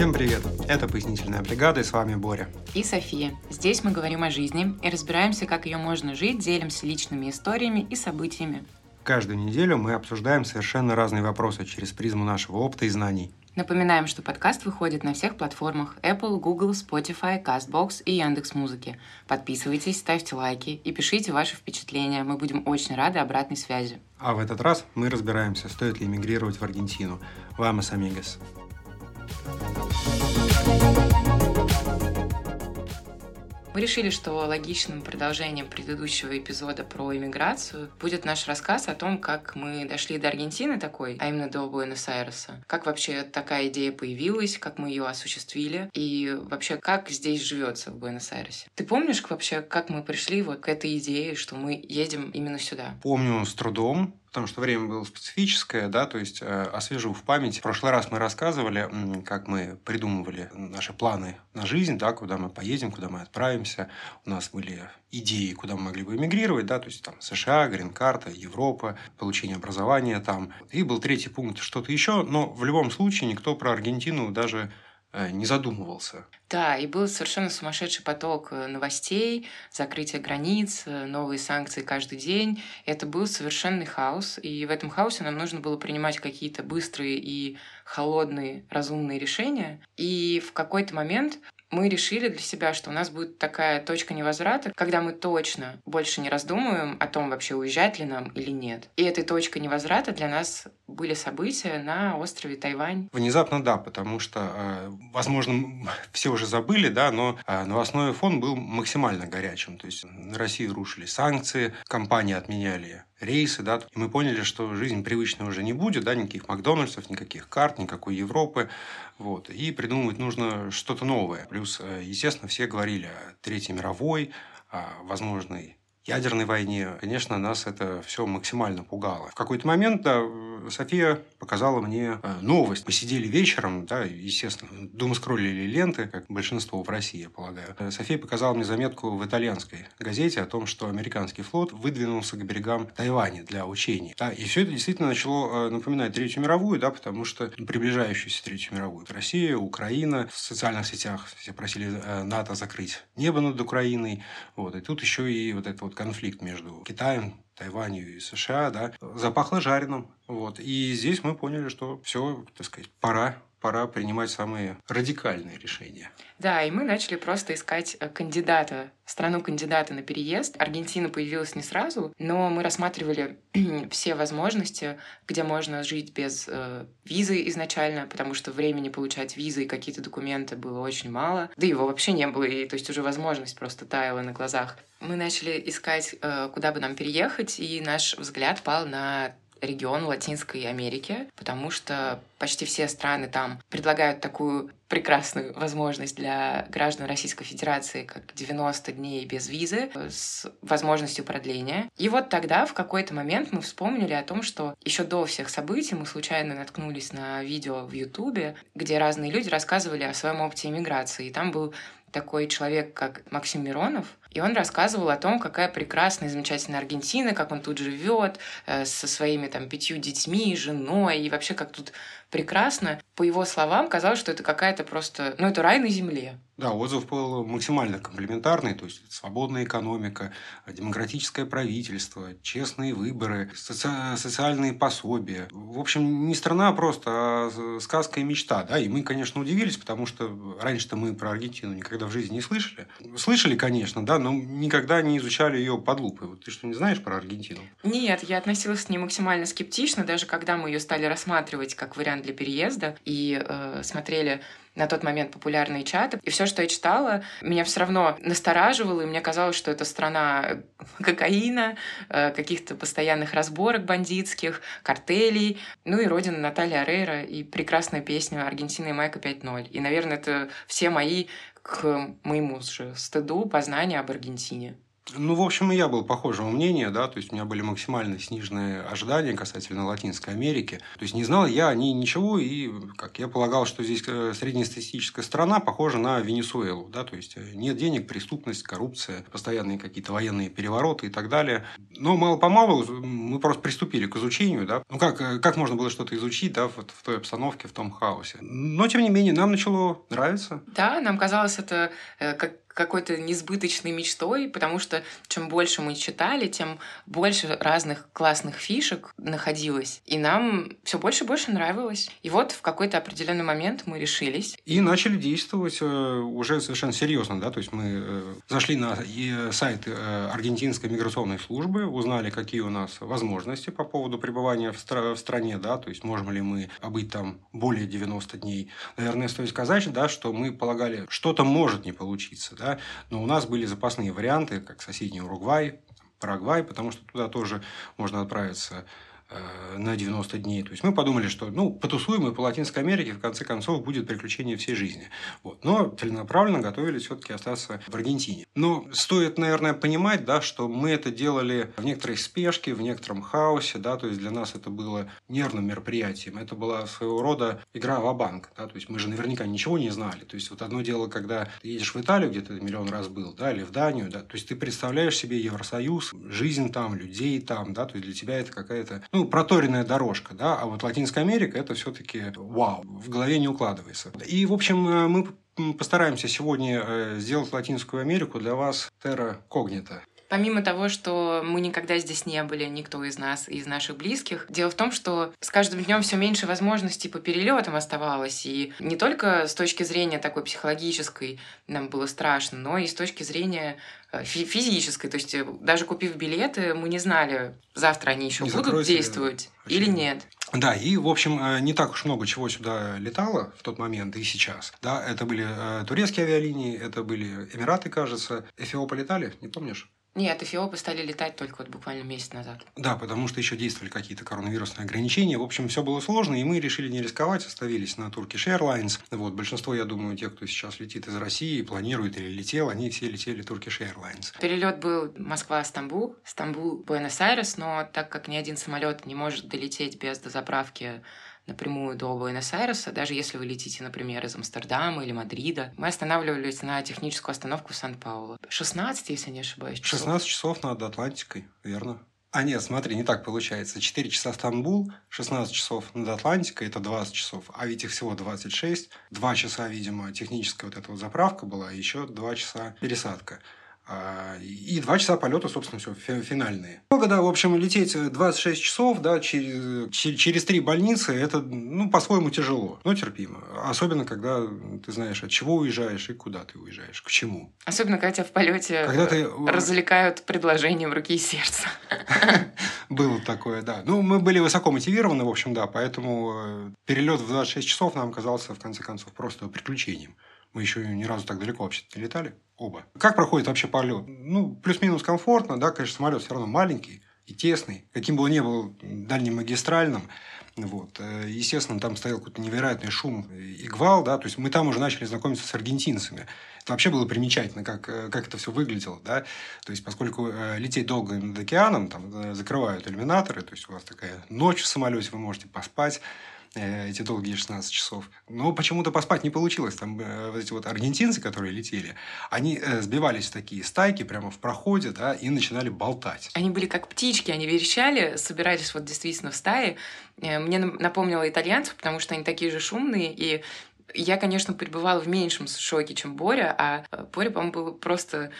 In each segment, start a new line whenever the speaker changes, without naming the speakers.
Всем привет! Это «Пояснительная бригада» и с вами Боря.
И София. Здесь мы говорим о жизни и разбираемся, как ее можно жить, делимся личными историями и событиями.
Каждую неделю мы обсуждаем совершенно разные вопросы через призму нашего опыта и знаний.
Напоминаем, что подкаст выходит на всех платформах Apple, Google, Spotify, CastBox и Яндекс Музыки. Подписывайтесь, ставьте лайки и пишите ваши впечатления. Мы будем очень рады обратной связи.
А в этот раз мы разбираемся, стоит ли эмигрировать в Аргентину. Вамос амигос.
Мы решили, что логичным продолжением предыдущего эпизода про иммиграцию будет наш рассказ о том, как мы дошли до Аргентины такой, а именно до Буэнос-Айреса. Как вообще такая идея появилась, как мы ее осуществили и вообще как здесь живется в Буэнос-Айресе. Ты помнишь вообще, как мы пришли вот к этой идее, что мы едем именно сюда?
Помню с трудом потому что время было специфическое, да, то есть э, освежу в память. В прошлый раз мы рассказывали, как мы придумывали наши планы на жизнь, да, куда мы поедем, куда мы отправимся. У нас были идеи, куда мы могли бы эмигрировать, да, то есть там США, грин-карта, Европа, получение образования там. И был третий пункт что-то еще, но в любом случае никто про Аргентину даже не задумывался.
Да, и был совершенно сумасшедший поток э, новостей, закрытие границ, э, новые санкции каждый день. Это был совершенный хаос, и в этом хаосе нам нужно было принимать какие-то быстрые и холодные, разумные решения. И в какой-то момент мы решили для себя, что у нас будет такая точка невозврата, когда мы точно больше не раздумываем о том, вообще уезжать ли нам или нет. И этой точкой невозврата для нас были события на острове Тайвань.
Внезапно да, потому что, э, возможно, все уже забыли, да, но э, новостной фон был максимально горячим. То есть на Россию рушили санкции, компании отменяли рейсы, да, и мы поняли, что жизнь привычная уже не будет, да, никаких Макдональдсов, никаких карт, никакой Европы, вот, и придумывать нужно что-то новое. Плюс, э, естественно, все говорили о Третьей мировой, о возможной ядерной войне, конечно, нас это все максимально пугало. В какой-то момент, да, София показала мне э, новость. Посидели вечером, да, естественно, думаю, скроллили ленты, как большинство в России, я полагаю. Э, София показала мне заметку в итальянской газете о том, что американский флот выдвинулся к берегам Тайваня для учений. Да, и все это действительно начало э, напоминать Третью мировую, да, потому что приближающуюся Третью мировую. Россия, Украина, в социальных сетях все просили НАТО закрыть небо над Украиной. Вот, и тут еще и вот вот конфликт между Китаем, Тайванью и США, да, запахло жареным. Вот. И здесь мы поняли, что все, так сказать, пора пора принимать самые радикальные решения.
Да, и мы начали просто искать э, кандидата, страну кандидата на переезд. Аргентина появилась не сразу, но мы рассматривали все возможности, где можно жить без э, визы изначально, потому что времени получать визы и какие-то документы было очень мало. Да его вообще не было, и то есть уже возможность просто таяла на глазах. Мы начали искать, э, куда бы нам переехать, и наш взгляд пал на регион Латинской Америки, потому что почти все страны там предлагают такую прекрасную возможность для граждан Российской Федерации, как 90 дней без визы с возможностью продления. И вот тогда в какой-то момент мы вспомнили о том, что еще до всех событий мы случайно наткнулись на видео в Ютубе, где разные люди рассказывали о своем опыте иммиграции. И там был такой человек, как Максим Миронов, и он рассказывал о том, какая прекрасная, замечательная Аргентина, как он тут живет э, со своими там пятью детьми, женой, и вообще как тут прекрасно. По его словам, казалось, что это какая-то просто... Ну, это рай на земле.
Да, отзыв был максимально комплементарный, то есть свободная экономика, демократическое правительство, честные выборы, соци... социальные пособия. В общем, не страна а просто, а сказка и мечта. Да? И мы, конечно, удивились, потому что раньше-то мы про Аргентину никогда в жизни не слышали. Слышали, конечно, да, но никогда не изучали ее под лупой. Вот ты что, не знаешь про Аргентину?
Нет, я относилась к ней максимально скептично, даже когда мы ее стали рассматривать как вариант для переезда и э, смотрели на тот момент популярные чаты. И все, что я читала, меня все равно настораживало, и мне казалось, что это страна кокаина, э, каких-то постоянных разборок бандитских, картелей, ну и родина Натальи Арейра и прекрасная песня «Аргентина и Майка 5.0». И, наверное, это все мои к моему же стыду познания об Аргентине.
Ну, в общем, и я был похожего мнения, да, то есть у меня были максимально сниженные ожидания касательно Латинской Америки. То есть не знал я о ней ничего, и как я полагал, что здесь э, среднестатистическая страна похожа на Венесуэлу, да, то есть э, нет денег, преступность, коррупция, постоянные какие-то военные перевороты и так далее. Но мало-помалу мы просто приступили к изучению, да. Ну, как, э, как можно было что-то изучить, да, вот в той обстановке, в том хаосе. Но, тем не менее, нам начало нравиться.
Да, нам казалось это как какой-то несбыточной мечтой, потому что чем больше мы читали, тем больше разных классных фишек находилось. И нам все больше и больше нравилось. И вот в какой-то определенный момент мы решились.
И начали действовать э, уже совершенно серьезно. Да? То есть мы э, зашли на сайт э, Аргентинской миграционной службы, узнали, какие у нас возможности по поводу пребывания в, стра- в стране, да, то есть можем ли мы побыть там более 90 дней. Наверное, стоит сказать, да, что мы полагали, что-то может не получиться да, но у нас были запасные варианты, как соседний Уругвай, Парагвай, потому что туда тоже можно отправиться на 90 дней. То есть мы подумали, что ну, потусуем и по Латинской Америке, в конце концов, будет приключение всей жизни. Вот. Но целенаправленно готовились все-таки остаться в Аргентине. Но стоит, наверное, понимать, да, что мы это делали в некоторой спешке, в некотором хаосе. Да, то есть для нас это было нервным мероприятием. Это была своего рода игра в банк да, То есть мы же наверняка ничего не знали. То есть вот одно дело, когда ты едешь в Италию, где ты миллион раз был, да, или в Данию, да, то есть ты представляешь себе Евросоюз, жизнь там, людей там, да, то есть для тебя это какая-то, ну, ну, проторенная дорожка, да, а вот Латинская Америка это все-таки вау, в голове не укладывается. И, в общем, э, мы постараемся сегодня э, сделать Латинскую Америку для вас терра когнита.
Помимо того, что мы никогда здесь не были, никто из нас, из наших близких, дело в том, что с каждым днем все меньше возможностей по перелетам оставалось. И не только с точки зрения такой психологической нам было страшно, но и с точки зрения э, физической. То есть э, даже купив билеты, мы не знали, завтра они еще не будут действовать или нет.
Да, и, в общем, э, не так уж много чего сюда летало в тот момент и сейчас. Да, это были турецкие авиалинии, это были Эмираты, кажется. Эфиопа летали, не помнишь?
Нет, эфиопы стали летать только вот буквально месяц назад.
Да, потому что еще действовали какие-то коронавирусные ограничения. В общем, все было сложно, и мы решили не рисковать, остановились на Turkish Airlines. Вот, большинство, я думаю, тех, кто сейчас летит из России, планирует или летел, они все летели Turkish Airlines.
Перелет был Москва-Стамбул, Стамбул-Буэнос-Айрес, но так как ни один самолет не может долететь без дозаправки напрямую до Буэнос-Айреса, даже если вы летите, например, из Амстердама или Мадрида. Мы останавливались на техническую остановку в Сан-Пауло. 16, если не ошибаюсь,
часов. 16 часов над Атлантикой, верно. А нет, смотри, не так получается. 4 часа Стамбул, 16 часов над Атлантикой, это 20 часов. А ведь их всего 26. 2 часа, видимо, техническая вот эта вот заправка была, и еще 2 часа пересадка. А, и два часа полета, собственно, все, финальные. Когда, в общем, лететь 26 часов, да, через, через три больницы, это, ну, по-своему тяжело, но терпимо. Особенно, когда ты знаешь, от чего уезжаешь и куда ты уезжаешь, к чему.
Особенно, когда тебя в полете когда ты... развлекают предложением руки и сердца.
Было такое, да. Ну, мы были высоко мотивированы, в общем, да, поэтому э, перелет в 26 часов нам казался, в конце концов, просто приключением. Мы еще ни разу так далеко вообще не летали оба. Как проходит вообще полет? Ну, плюс-минус комфортно, да, конечно, самолет все равно маленький и тесный, каким бы он ни был дальним магистральным. Вот. Э, естественно, там стоял какой-то невероятный шум и гвал, да, то есть мы там уже начали знакомиться с аргентинцами. Это вообще было примечательно, как, э, как это все выглядело, да, то есть поскольку э, лететь долго над океаном, там закрывают иллюминаторы, то есть у вас такая ночь в самолете, вы можете поспать, эти долгие 16 часов. Но почему-то поспать не получилось. Там э, вот эти вот аргентинцы, которые летели, они э, сбивались в такие стайки прямо в проходе, да, и начинали болтать.
Они были как птички, они верещали, собирались вот действительно в стае. Мне напомнило итальянцев, потому что они такие же шумные, и я, конечно, пребывала в меньшем шоке, чем Боря, а Боря, по-моему, был просто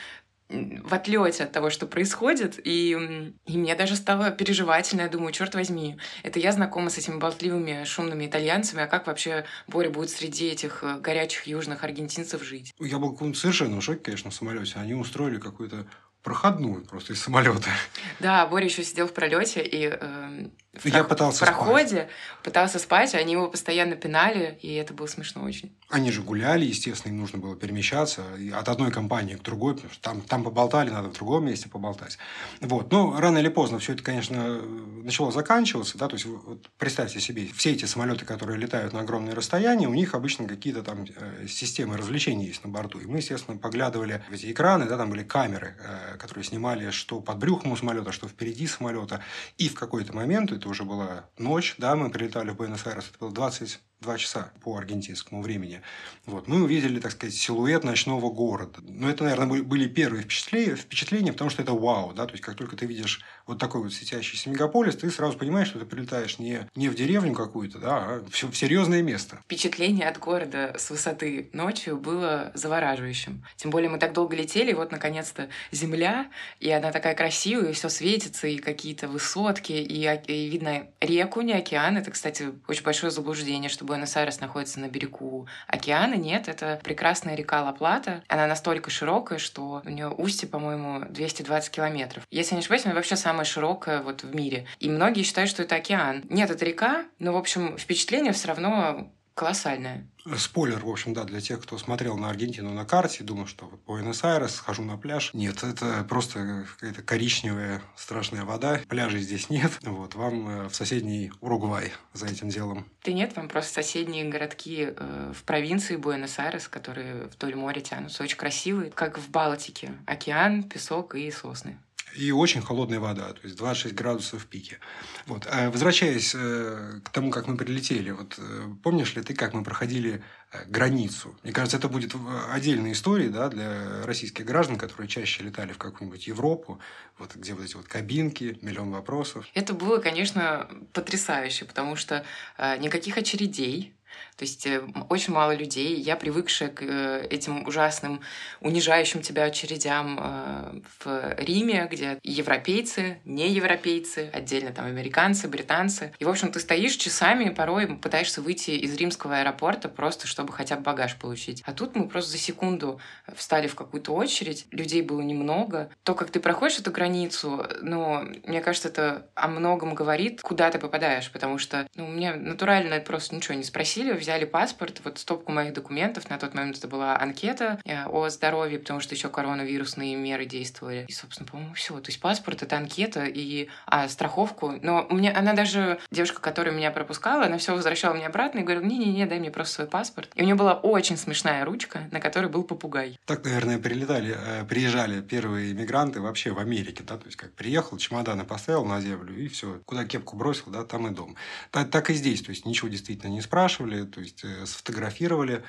в отлете от того, что происходит, и, и мне даже стало переживательно. Я думаю, черт возьми, это я знакома с этими болтливыми, шумными итальянцами, а как вообще Боря будет среди этих э, горячих южных аргентинцев жить?
Я был в совершенно шоке, конечно, в самолете. Они устроили какой-то проходную просто из самолета.
Да, Боря еще сидел в пролете и э,
я пытался
в проходе спать. пытался спать, они его постоянно пинали, и это было смешно очень.
Они же гуляли, естественно, им нужно было перемещаться от одной компании к другой, потому что там, там поболтали, надо в другом месте поболтать. Вот. Но рано или поздно все это, конечно, начало заканчиваться. Да? То есть, вот представьте себе, все эти самолеты, которые летают на огромные расстояния, у них обычно какие-то там э, системы развлечений есть на борту. И мы, естественно, поглядывали в эти экраны, да, там были камеры э, которые снимали что под брюхом у самолета, что впереди самолета. И в какой-то момент, это уже была ночь, да, мы прилетали в Буэнос-Айрес, это было 20 два часа по аргентинскому времени. Вот. Мы увидели, так сказать, силуэт ночного города. Но это, наверное, были первые впечатления, впечатления, потому что это вау. Да? То есть, как только ты видишь вот такой вот светящийся мегаполис, ты сразу понимаешь, что ты прилетаешь не, не в деревню какую-то, да, а в, в серьезное место.
Впечатление от города с высоты ночью было завораживающим. Тем более мы так долго летели, и вот наконец-то земля, и она такая красивая, и все светится, и какие-то высотки, и, и видно реку, не океан. Это, кстати, очень большое заблуждение, что Буэнос-Айрес находится на берегу океана. Нет, это прекрасная река Ла-Плата. Она настолько широкая, что у нее устье, по-моему, 220 километров. Если не ошибаюсь, она вообще самая широкая вот в мире. И многие считают, что это океан. Нет, это река, но, в общем, впечатление все равно колоссальное.
Спойлер, в общем, да, для тех, кто смотрел на Аргентину на карте, думал, что вот Буэнос-Айрес, схожу на пляж. Нет, это просто какая-то коричневая страшная вода. Пляжей здесь нет. Вот, вам э, в соседний Уругвай за этим делом.
Да нет, вам просто соседние городки э, в провинции Буэнос-Айрес, которые вдоль моря тянутся, очень красивые, как в Балтике. Океан, песок и сосны
и очень холодная вода, то есть 26 градусов в пике. Вот. А возвращаясь э, к тому, как мы прилетели, вот э, помнишь ли ты, как мы проходили э, границу? Мне кажется, это будет отдельная история да, для российских граждан, которые чаще летали в какую-нибудь Европу, вот, где вот эти вот кабинки, миллион вопросов.
Это было, конечно, потрясающе, потому что никаких очередей, то есть э, очень мало людей. Я привыкшая к э, этим ужасным, унижающим тебя очередям э, в Риме, где европейцы, не европейцы, отдельно там американцы, британцы. И, в общем, ты стоишь часами, порой пытаешься выйти из римского аэропорта просто, чтобы хотя бы багаж получить. А тут мы просто за секунду встали в какую-то очередь, людей было немного. То, как ты проходишь эту границу, ну, мне кажется, это о многом говорит, куда ты попадаешь, потому что ну, мне натурально просто ничего не спросили, взяли паспорт, вот стопку моих документов, на тот момент это была анкета э, о здоровье, потому что еще коронавирусные меры действовали. И, собственно, по-моему, все. То есть паспорт — это анкета и а, страховку. Но у меня, она даже, девушка, которая меня пропускала, она все возвращала мне обратно и говорила, не-не-не, дай мне просто свой паспорт. И у нее была очень смешная ручка, на которой был попугай.
Так, наверное, прилетали, э, приезжали первые иммигранты вообще в Америке, да, то есть как приехал, чемоданы поставил на землю и все, куда кепку бросил, да, там и дом. Так, так и здесь, то есть ничего действительно не спрашивали, то есть э, сфотографировали,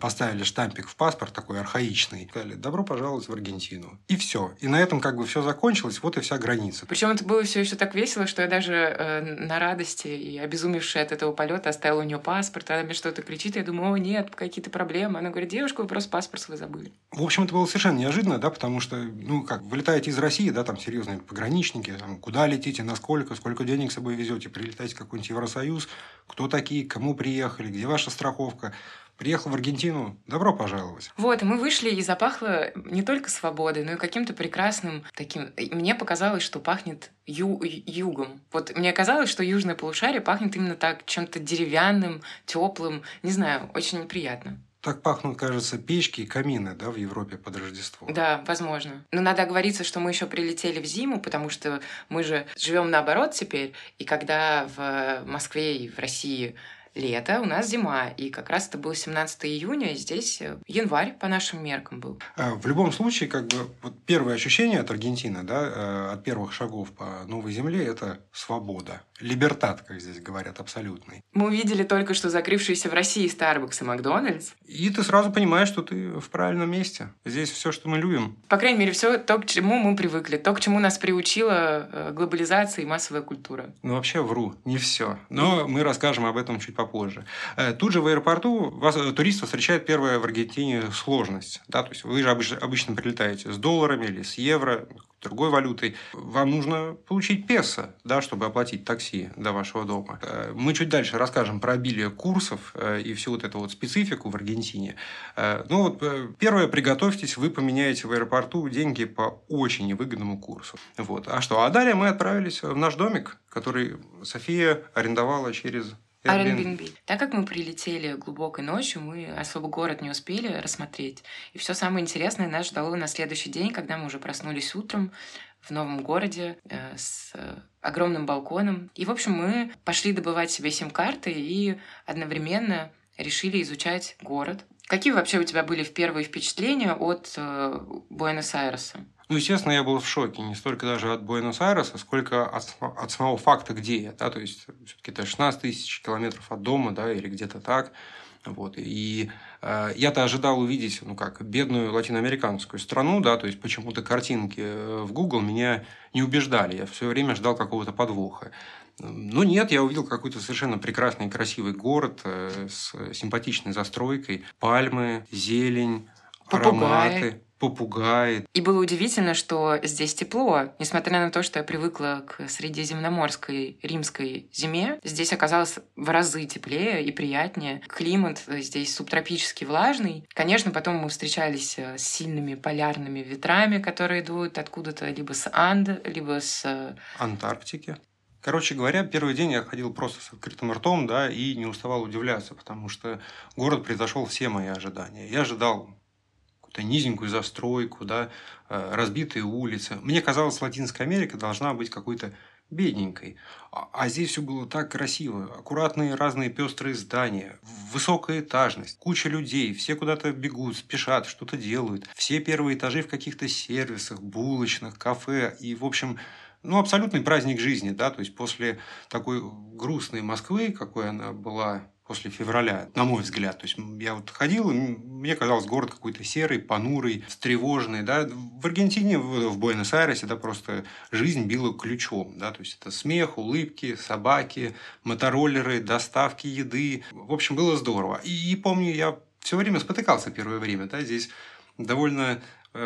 поставили штампик в паспорт такой архаичный, сказали «добро пожаловать в Аргентину». И все. И на этом как бы все закончилось, вот и вся граница.
Причем это было все еще так весело, что я даже э, на радости и обезумевшая от этого полета оставила у нее паспорт, она мне что-то кричит, я думаю, о, нет, какие-то проблемы. Она говорит, девушка, вы просто паспорт свой забыли.
В общем, это было совершенно неожиданно, да, потому что, ну, как, вы летаете из России, да, там серьезные пограничники, там, куда летите, насколько, сколько денег с собой везете, прилетаете в какой-нибудь Евросоюз, кто такие, кому приехали, где ваша страховка приехал в Аргентину, добро пожаловать.
Вот, и мы вышли, и запахло не только свободой, но и каким-то прекрасным таким... Мне показалось, что пахнет ю югом. Вот мне казалось, что южное полушарие пахнет именно так, чем-то деревянным, теплым, не знаю, очень приятно.
Так пахнут, кажется, печки и камины, да, в Европе под Рождество.
Да, возможно. Но надо оговориться, что мы еще прилетели в зиму, потому что мы же живем наоборот теперь. И когда в Москве и в России лето, у нас зима. И как раз это было 17 июня, и здесь э, январь по нашим меркам был.
А, в любом случае, как бы вот первое ощущение от Аргентины, да, э, от первых шагов по новой земле – это свобода. Либертат, как здесь говорят, абсолютный.
Мы увидели только что закрывшиеся в России Starbucks и Макдональдс.
И ты сразу понимаешь, что ты в правильном месте. Здесь все, что мы любим.
По крайней мере, все то, к чему мы привыкли, то, к чему нас приучила э, глобализация и массовая культура.
Ну, вообще вру, не все. Но мы расскажем об этом чуть попозже попозже. Э, тут же в аэропорту вас, э, туристов встречает первая в Аргентине сложность. Да? То есть вы же обычно, обычно прилетаете с долларами или с евро, другой валютой. Вам нужно получить песо, да, чтобы оплатить такси до вашего дома. Э, мы чуть дальше расскажем про обилие курсов и всю вот эту вот специфику в Аргентине. Ну вот первое, приготовьтесь, вы поменяете в аэропорту деньги по очень невыгодному курсу. Вот. А что? А далее мы отправились в наш домик, который София арендовала через
Airbnb. Так как мы прилетели глубокой ночью, мы особо город не успели рассмотреть. И все самое интересное нас ждало на следующий день, когда мы уже проснулись утром в новом городе э, с огромным балконом. И, в общем, мы пошли добывать себе сим-карты и одновременно решили изучать город. Какие вообще у тебя были первые впечатления от э, Буэнос-Айреса?
Ну, естественно, я был в шоке. Не столько даже от Буэнос-Айреса, сколько от, от самого факта, где я. Да? То есть, все-таки это 16 тысяч километров от дома, да, или где-то так. Вот. И э, я-то ожидал увидеть, ну как, бедную латиноамериканскую страну, да, то есть почему-то картинки э, в Google меня не убеждали. Я все время ждал какого-то подвоха. Ну нет, я увидел какой-то совершенно прекрасный красивый город э, с симпатичной застройкой, пальмы, зелень, Попугаи. ароматы попугаи.
И было удивительно, что здесь тепло. Несмотря на то, что я привыкла к средиземноморской римской зиме, здесь оказалось в разы теплее и приятнее. Климат здесь субтропически влажный. Конечно, потом мы встречались э, с сильными полярными ветрами, которые идут откуда-то либо с Анд, либо с... Э,
Антарктики. Короче говоря, первый день я ходил просто с открытым ртом, да, и не уставал удивляться, потому что город превзошел все мои ожидания. Я ожидал какую-то низенькую застройку, да, э, разбитые улицы. Мне казалось, Латинская Америка должна быть какой-то бедненькой. А, а здесь все было так красиво. Аккуратные разные пестрые здания, высокая этажность, куча людей, все куда-то бегут, спешат, что-то делают. Все первые этажи в каких-то сервисах, булочных, кафе. И, в общем, ну, абсолютный праздник жизни, да, то есть после такой грустной Москвы, какой она была после февраля, на мой взгляд. То есть я вот ходил, и мне казалось, город какой-то серый, понурый, встревоженный. Да? В Аргентине, в Буэнос-Айресе, да, просто жизнь била ключом. Да? То есть это смех, улыбки, собаки, мотороллеры, доставки еды. В общем, было здорово. И, и помню, я все время спотыкался первое время. Да? Здесь довольно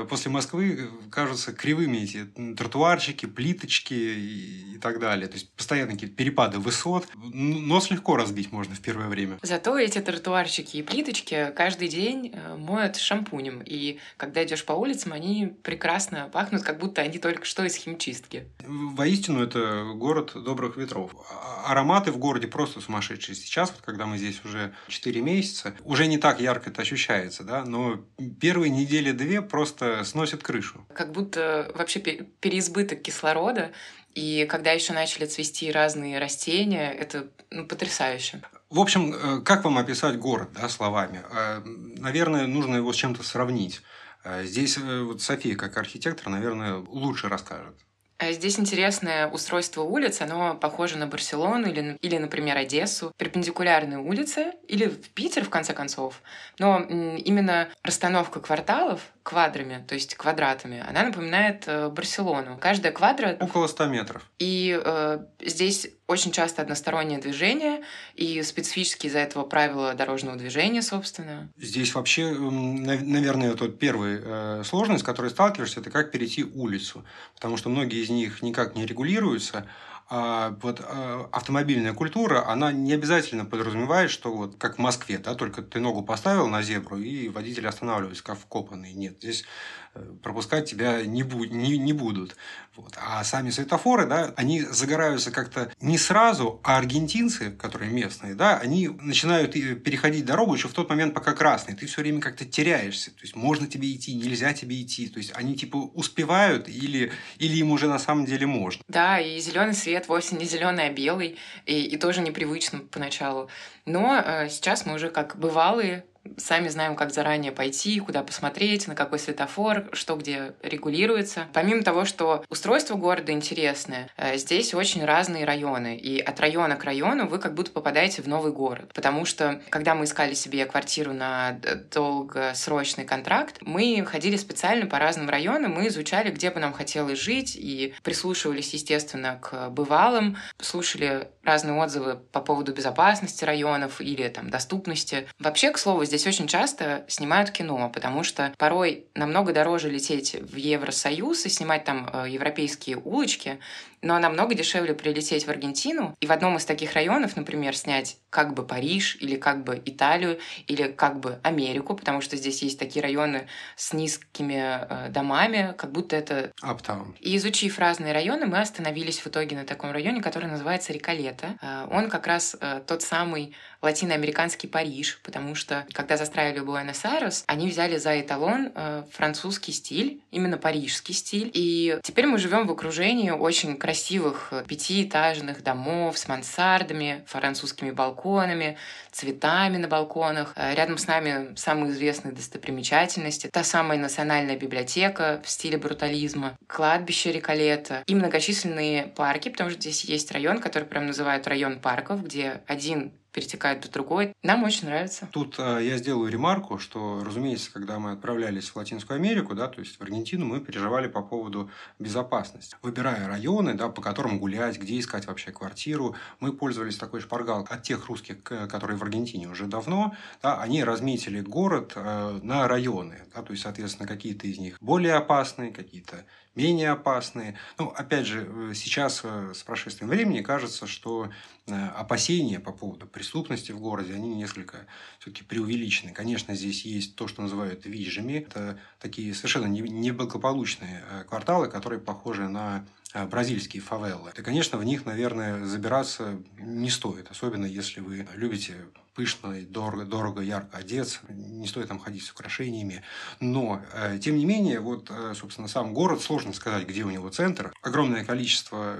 после Москвы э, кажутся кривыми эти тротуарчики, плиточки и, и так далее. То есть постоянно какие-то перепады высот. Нос легко разбить можно в первое время.
Зато эти тротуарчики и плиточки каждый день э, моют шампунем. И когда идешь по улицам, они прекрасно пахнут, как будто они только что из химчистки.
Воистину, это город добрых ветров. А, ароматы в городе просто сумасшедшие. Сейчас, вот, когда мы здесь уже 4 месяца, уже не так ярко это ощущается, да, но первые недели две просто просто сносит крышу.
Как будто вообще переизбыток кислорода. И когда еще начали цвести разные растения, это ну, потрясающе.
В общем, э, как вам описать город да, словами? Э, наверное, нужно его с чем-то сравнить. Э, здесь вот София, как архитектор, наверное, лучше расскажет.
А здесь интересное устройство улиц, оно похоже на Барселону или, или, например, Одессу. Перпендикулярные улицы, или в Питер, в конце концов. Но именно расстановка кварталов квадрами, то есть квадратами, она напоминает э, Барселону. Каждая квадрат...
Около 100 метров.
И э, здесь очень часто одностороннее движение, и специфически из-за этого правила дорожного движения, собственно.
Здесь вообще, наверное, вот первая э, сложность, с которой сталкиваешься, это как перейти улицу. Потому что многие из них никак не регулируются, а вот а, автомобильная культура, она не обязательно подразумевает, что вот как в Москве, да, только ты ногу поставил на зебру, и водитель останавливается, как вкопанный. Нет, здесь э, пропускать тебя не, бу- не, не будут. Вот. А сами светофоры, да, они загораются как-то не сразу, а аргентинцы, которые местные, да, они начинают переходить дорогу еще в тот момент, пока красный. Ты все время как-то теряешься. То есть можно тебе идти, нельзя тебе идти. То есть они типа успевают или, или им уже на самом деле можно.
Да, и зеленый свет вовсе не зеленый, а белый. И, и тоже непривычно поначалу. Но э, сейчас мы уже как бывалые сами знаем, как заранее пойти, куда посмотреть, на какой светофор, что где регулируется. Помимо того, что устройство города интересное, э, здесь очень разные районы, и от района к району вы как будто попадаете в новый город, потому что когда мы искали себе квартиру на долгосрочный контракт, мы ходили специально по разным районам, мы изучали, где бы нам хотелось жить, и прислушивались, естественно, к бывалым, слушали разные отзывы по поводу безопасности районов или там доступности. Вообще, к слову, здесь очень часто снимают кино, потому что порой намного дороже лететь в Евросоюз и снимать там э, европейские улочки, но намного дешевле прилететь в Аргентину и в одном из таких районов, например, снять как бы Париж или как бы Италию или как бы Америку, потому что здесь есть такие районы с низкими э, домами, как будто это...
Uptown.
И изучив разные районы, мы остановились в итоге на таком районе, который называется Риколета. Э, он как раз э, тот самый латиноамериканский Париж, потому что когда застраивали Буэнос-Айрес, они взяли за эталон французский стиль, именно парижский стиль. И теперь мы живем в окружении очень красивых э, пятиэтажных домов с мансардами, французскими балконами, цветами на балконах. Э, рядом с нами самые известные достопримечательности. Та самая национальная библиотека в стиле брутализма, кладбище Риколета и многочисленные парки, потому что здесь есть район, который прям называют район парков, где один перетекает в другой. Нам очень нравится.
Тут э, я сделаю ремарку, что, разумеется, когда мы отправлялись в Латинскую Америку, да, то есть в Аргентину, мы переживали по поводу безопасности. Выбирая районы, да, по которым гулять, где искать вообще квартиру, мы пользовались такой шпаргалкой от тех русских, которые в Аргентине уже давно. Да, они разметили город э, на районы. Да, то есть, соответственно, какие-то из них более опасные, какие-то менее опасные. Ну, опять же, э, сейчас э, с прошествием времени кажется, что э, опасения по поводу преступности в городе, они несколько все-таки преувеличены. Конечно, здесь есть то, что называют вижами. Это такие совершенно неблагополучные кварталы, которые похожи на бразильские фавелы. И, конечно, в них, наверное, забираться не стоит, особенно если вы любите пышно, дорого, дорого, ярко одеться, не стоит там ходить с украшениями. Но, э, тем не менее, вот, э, собственно, сам город, сложно сказать, где у него центр. Огромное количество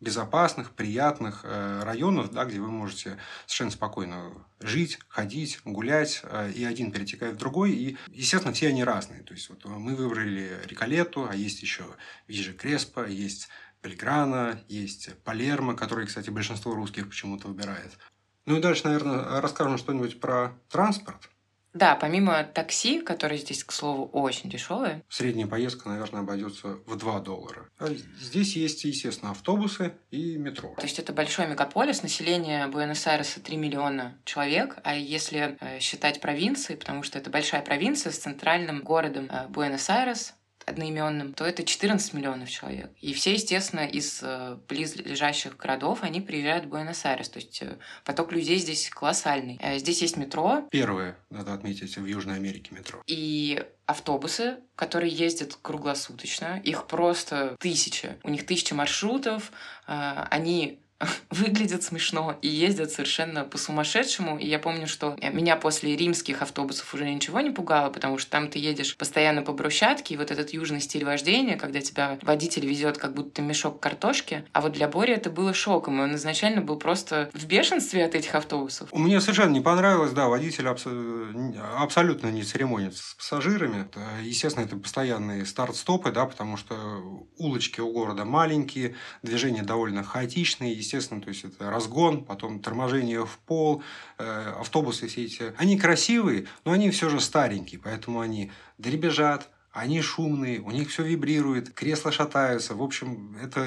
безопасных, приятных э, районов, да, где вы можете совершенно спокойно жить, ходить, гулять, и один перетекает в другой. И, естественно, все они разные. То есть, вот мы выбрали Риколету, а есть еще Вижи Креспо, есть Бельграна, есть Палермо, который, кстати, большинство русских почему-то выбирает. Ну и дальше, наверное, расскажем что-нибудь про транспорт.
Да, помимо такси, которые здесь, к слову, очень дешевые.
Средняя поездка, наверное, обойдется в 2 доллара. А здесь есть, естественно, автобусы и метро.
То есть это большой мегаполис, население Буэнос-Айреса 3 миллиона человек, а если э, считать провинции, потому что это большая провинция с центральным городом э, Буэнос-Айрес, одноименным, то это 14 миллионов человек. И все, естественно, из э, близлежащих городов, они приезжают в Буэнос-Айрес. То есть э, поток людей здесь колоссальный. Э, здесь есть метро.
Первое, надо отметить, в Южной Америке метро.
И автобусы, которые ездят круглосуточно. Их просто тысячи. У них тысячи маршрутов. Они выглядят смешно и ездят совершенно по-сумасшедшему. И я помню, что меня после римских автобусов уже ничего не пугало, потому что там ты едешь постоянно по брусчатке, и вот этот южный стиль вождения, когда тебя водитель везет как будто мешок картошки. А вот для Бори это было шоком, и он изначально был просто в бешенстве от этих автобусов.
Мне совершенно не понравилось, да, водитель абс... абсолютно не церемонится с пассажирами. Естественно, это постоянные старт-стопы, да, потому что улочки у города маленькие, движение довольно хаотичное, естественно, то есть это разгон, потом торможение в пол, э, автобусы все эти. Они красивые, но они все же старенькие, поэтому они дребезжат, они шумные, у них все вибрирует, кресла шатаются. В общем, это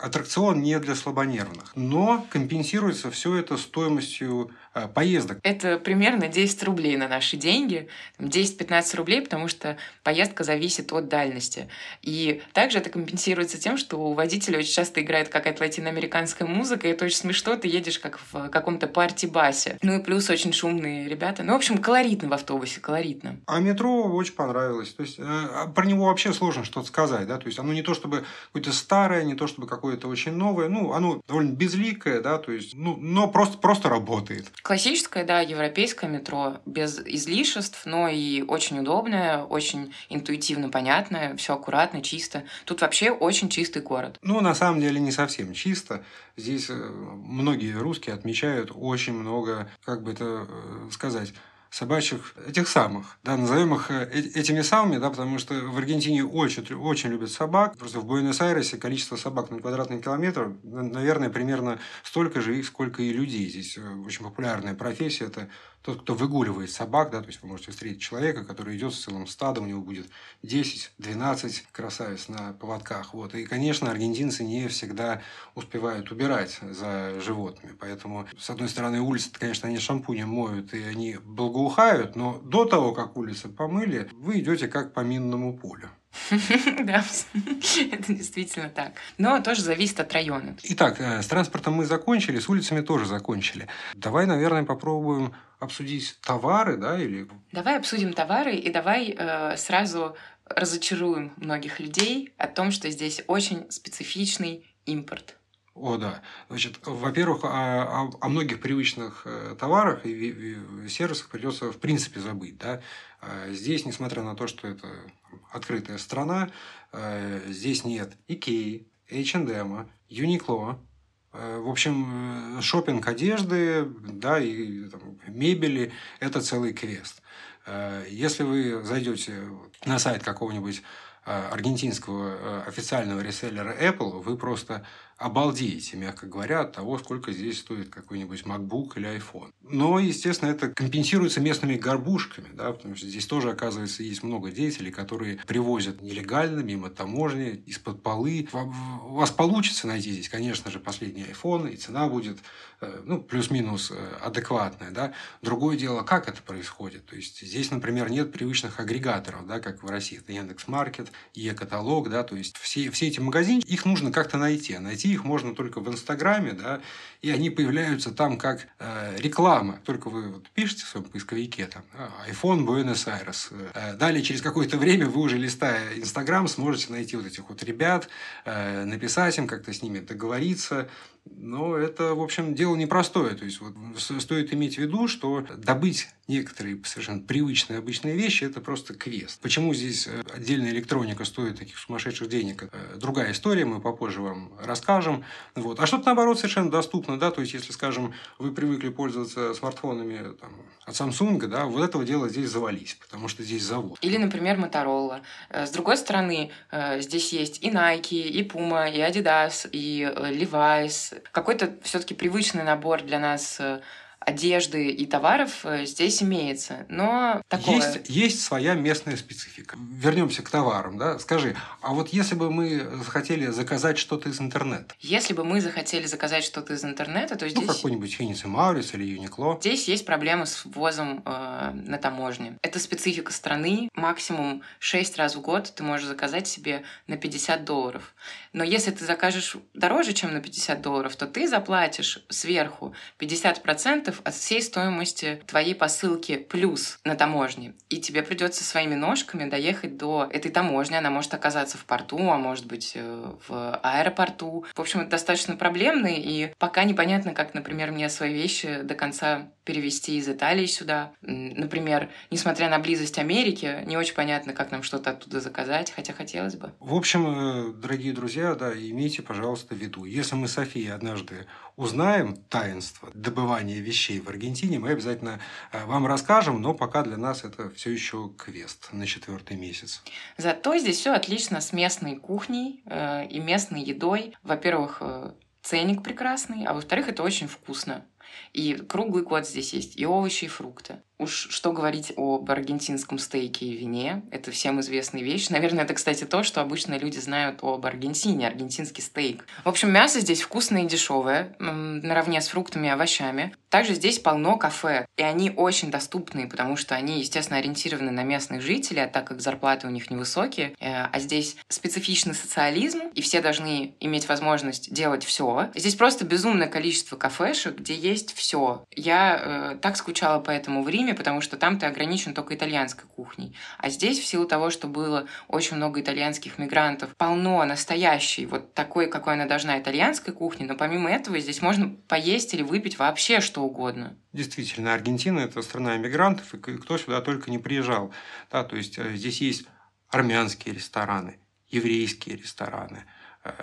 аттракцион не для слабонервных. Но компенсируется все это стоимостью поездок.
Это примерно 10 рублей на наши деньги. 10-15 рублей, потому что поездка зависит от дальности. И также это компенсируется тем, что у водителя очень часто играет какая-то латиноамериканская музыка, и это очень смешно, ты едешь как в каком-то парти-басе. Ну и плюс очень шумные ребята. Ну, в общем, колоритно в автобусе, колоритно.
А метро очень понравилось. То есть, э, а про него вообще сложно что-то сказать, да, то есть оно не то чтобы какое-то старое, не то чтобы какое-то очень новое, ну, оно довольно безликое, да, то есть, ну, но просто, просто работает.
Классическое, да, европейское метро, без излишеств, но и очень удобное, очень интуитивно понятное, все аккуратно, чисто. Тут вообще очень чистый город.
Ну, на самом деле, не совсем чисто. Здесь э, многие русские отмечают очень много, как бы это э, сказать, собачьих, этих самых, да, назовем их э, этими самыми, да, потому что в Аргентине очень, очень любят собак. Просто в Буэнос-Айресе количество собак на квадратный километр, наверное, примерно столько же их, сколько и людей. Здесь э, очень популярная профессия – это тот, кто выгуливает собак, да, то есть вы можете встретить человека, который идет с целым стадом, у него будет 10-12 красавиц на поводках. Вот. И, конечно, аргентинцы не всегда успевают убирать за животными. Поэтому, с одной стороны, улицы, конечно, они шампунем моют, и они благоухают, но до того, как улицы помыли, вы идете как по минному полю.
Да, это действительно так. Но тоже зависит от района.
Итак, э, с транспортом мы закончили, с улицами тоже закончили. Давай, наверное, попробуем обсудить товары, да, или...
Давай обсудим товары и давай э, сразу разочаруем многих людей о том, что здесь очень специфичный импорт.
О, да. Значит, во-первых, о, о, о многих привычных э, товарах и сервисах придется в принципе забыть. Да? А здесь, несмотря на то, что это открытая страна, э, здесь нет Икеи, H&M, Uniqlo, э, в общем, шопинг одежды, да, и там, мебели – это целый квест. Если вы зайдете на сайт какого-нибудь аргентинского официального реселлера Apple, вы просто обалдеете, мягко говоря, от того, сколько здесь стоит какой-нибудь MacBook или iPhone. Но, естественно, это компенсируется местными горбушками, да, потому что здесь тоже, оказывается, есть много деятелей, которые привозят нелегально, мимо таможни, из-под полы. У вас получится найти здесь, конечно же, последний iPhone, и цена будет ну, плюс-минус э, адекватная. Да. Другое дело, как это происходит. То есть, здесь, например, нет привычных агрегаторов, да, как в России. Это Яндекс.Маркет, Е-каталог, да, то есть, все, все эти магазины, их нужно как-то найти. Найти найти их можно только в Инстаграме, да, и они появляются там как э, реклама. Только вы вот пишете в своем поисковике там «А, iPhone Буэнос-Айрес. Э, далее через какое-то время вы уже листая Инстаграм сможете найти вот этих вот ребят, э, написать им, как-то с ними договориться, но это, в общем, дело непростое. То есть, вот, стоит иметь в виду, что добыть некоторые совершенно привычные обычные вещи – это просто квест. Почему здесь э, отдельная электроника стоит таких сумасшедших денег? Э, другая история, мы попозже вам расскажем. Вот. А что-то, наоборот, совершенно доступно. Да? То есть, если, скажем, вы привыкли пользоваться смартфонами там, от Samsung, да, вот этого дела здесь завались, потому что здесь завод.
Или, например, Motorola. Э, с другой стороны, здесь есть и Nike, и Puma, и Adidas, и Levi's, какой-то все-таки привычный набор для нас э, одежды и товаров э, здесь имеется. Но такое...
Есть, есть своя местная специфика. Вернемся к товарам. Да? Скажи, а вот если бы мы захотели заказать что-то из интернета?
Если бы мы захотели заказать что-то из интернета, то ну, здесь...
Ну, какой-нибудь Феникс и Маурис или Юникло.
Здесь есть проблемы с ввозом э, на таможне. Это специфика страны. Максимум 6 раз в год ты можешь заказать себе на 50 долларов. Но если ты закажешь дороже, чем на 50 долларов, то ты заплатишь сверху 50% от всей стоимости твоей посылки плюс на таможне. И тебе придется своими ножками доехать до этой таможни. Она может оказаться в порту, а может быть э, в аэропорту. В общем, это достаточно проблемно, и пока непонятно, как, например, мне свои вещи до конца перевести из Италии сюда. Например, несмотря на близость Америки, не очень понятно, как нам что-то оттуда заказать, хотя хотелось бы.
В общем, э, дорогие друзья, да, имейте, пожалуйста, в виду, если мы с Софией однажды узнаем таинство добывания вещей в Аргентине, мы обязательно э, вам расскажем, но пока для нас это все еще квест на четвертый месяц.
Зато здесь все отлично с местной кухней э, и местной едой. Во-первых, э, ценник прекрасный, а во-вторых, это очень вкусно. И круглый год здесь есть и овощи, и фрукты. Уж что говорить об аргентинском стейке и вине, это всем известная вещь. Наверное, это, кстати, то, что обычно люди знают об Аргентине, аргентинский стейк. В общем, мясо здесь вкусное и дешевое, наравне с фруктами и овощами. Также здесь полно кафе, и они очень доступны, потому что они, естественно, ориентированы на местных жителей, а так как зарплаты у них невысокие. Э, а здесь специфичный социализм, и все должны иметь возможность делать все. Здесь просто безумное количество кафешек, где есть все. Я э, так скучала по этому времени, Риме, потому что там ты ограничен только итальянской кухней. А здесь, в силу того, что было очень много итальянских мигрантов, полно настоящей, вот такой, какой она должна, итальянской кухни, но помимо этого здесь можно поесть или выпить вообще что угодно.
Действительно, Аргентина – это страна мигрантов, и кто сюда только не приезжал. Да, то есть э, здесь есть армянские рестораны, еврейские рестораны –